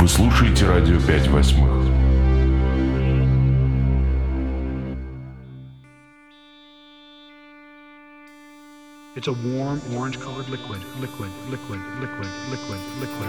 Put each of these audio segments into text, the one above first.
Вы слушаете радио 5 восьмых. It's a warm orange colored liquid, liquid, liquid, liquid, liquid, liquid.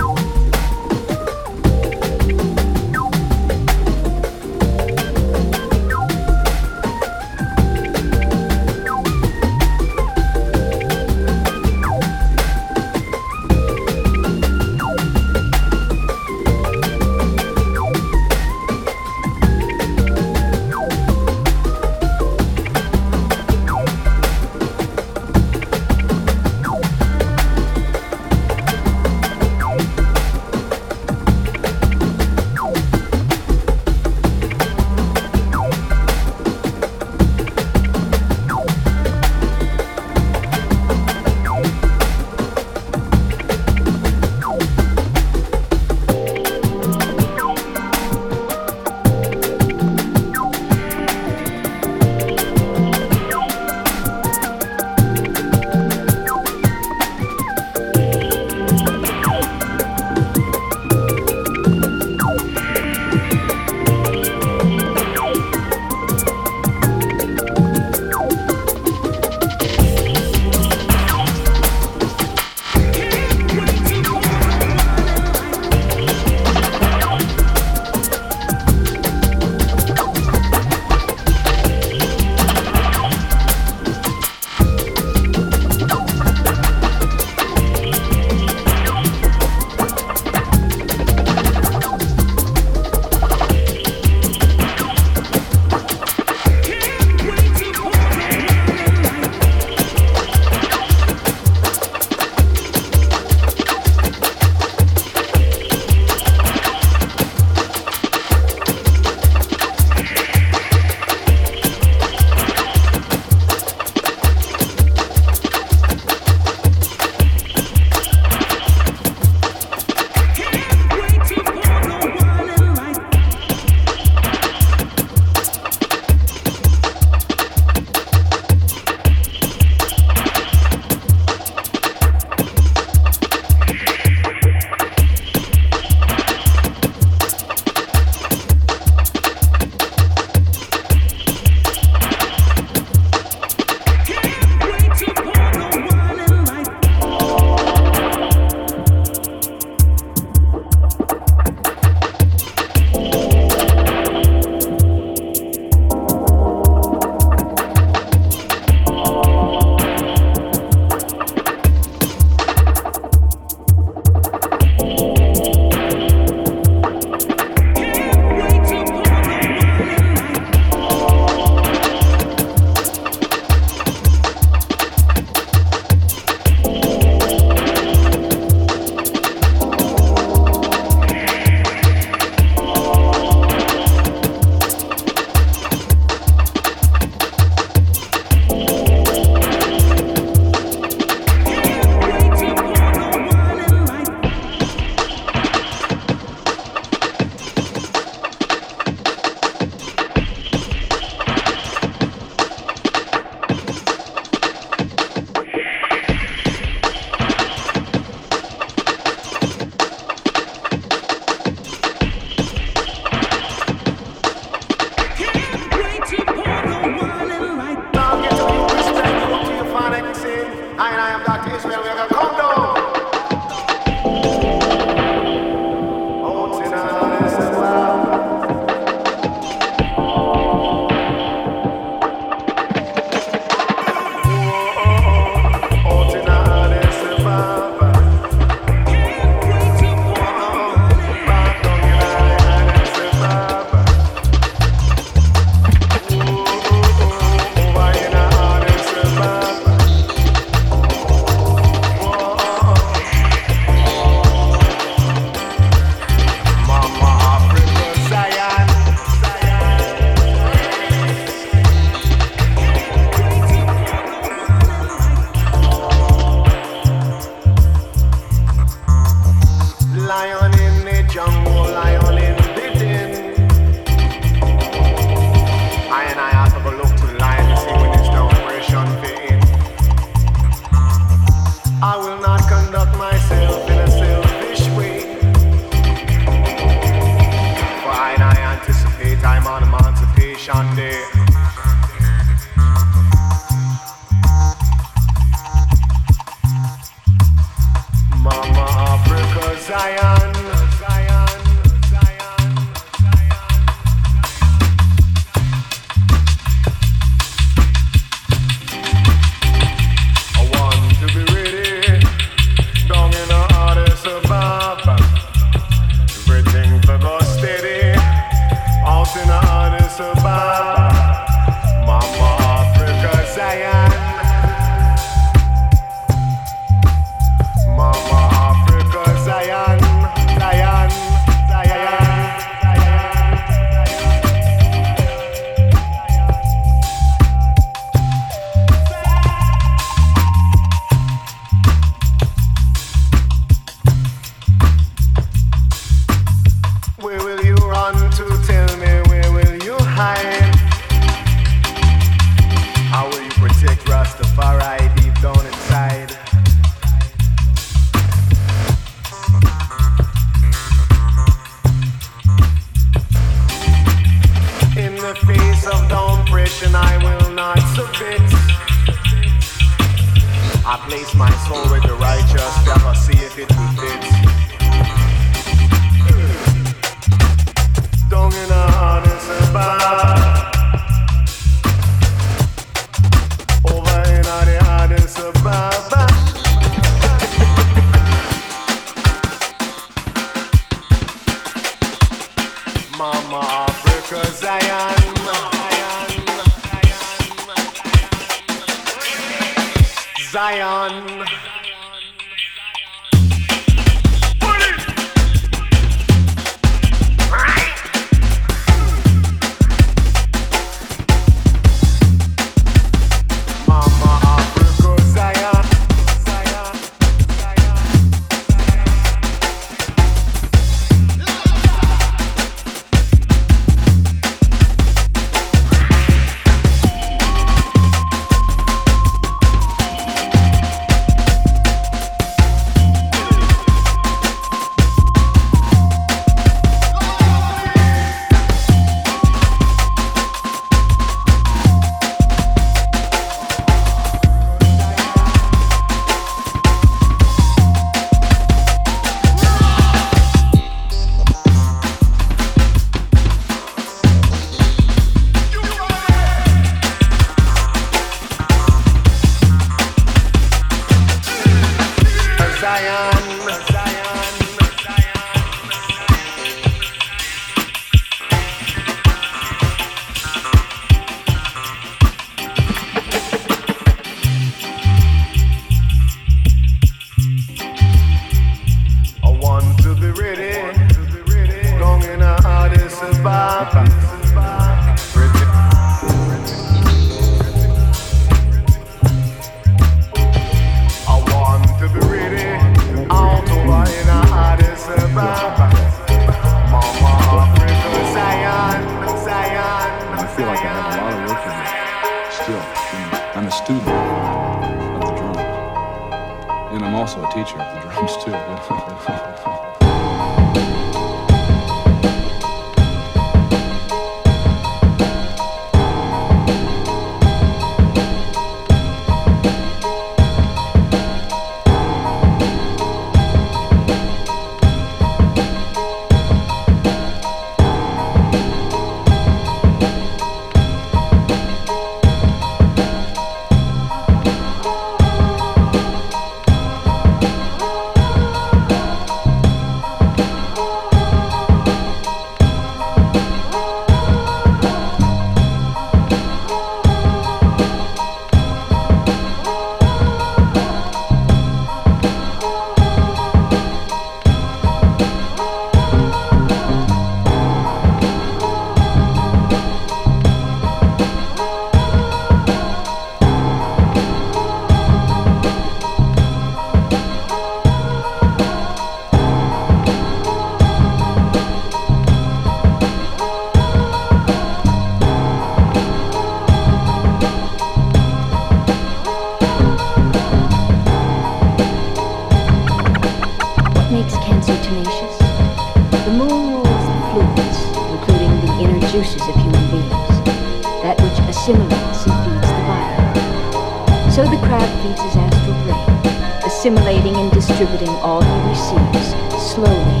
distributing all he receives slowly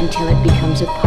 until it becomes a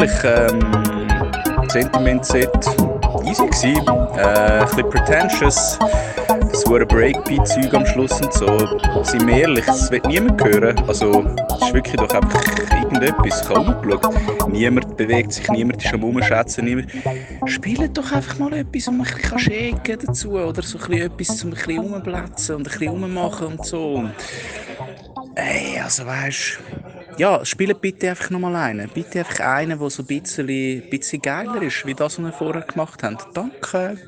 ehrlich, ähm, Sentiment Set easy gewesen. Äh, ein bisschen pretentious. Das wurde Breakbeat-Zeug am Schluss und so. Sind wir ehrlich, das wird niemand hören. Also, es ist wirklich doch einfach irgendetwas. Ich habe umgeschaut. Niemand bewegt sich, niemand ist am Rumschätzen. Niemand... Spielt doch einfach mal etwas, man ein bisschen shaken dazu. Oder so ein bisschen etwas, um ein bisschen rumblätzen und ein bisschen rummachen und so. Ey, also weißt ja, spielt bitte einfach nochmal einen. Bitte einfach einen, der so ein bisschen, bisschen geiler ist, wie das, was wir vorher gemacht haben. Danke.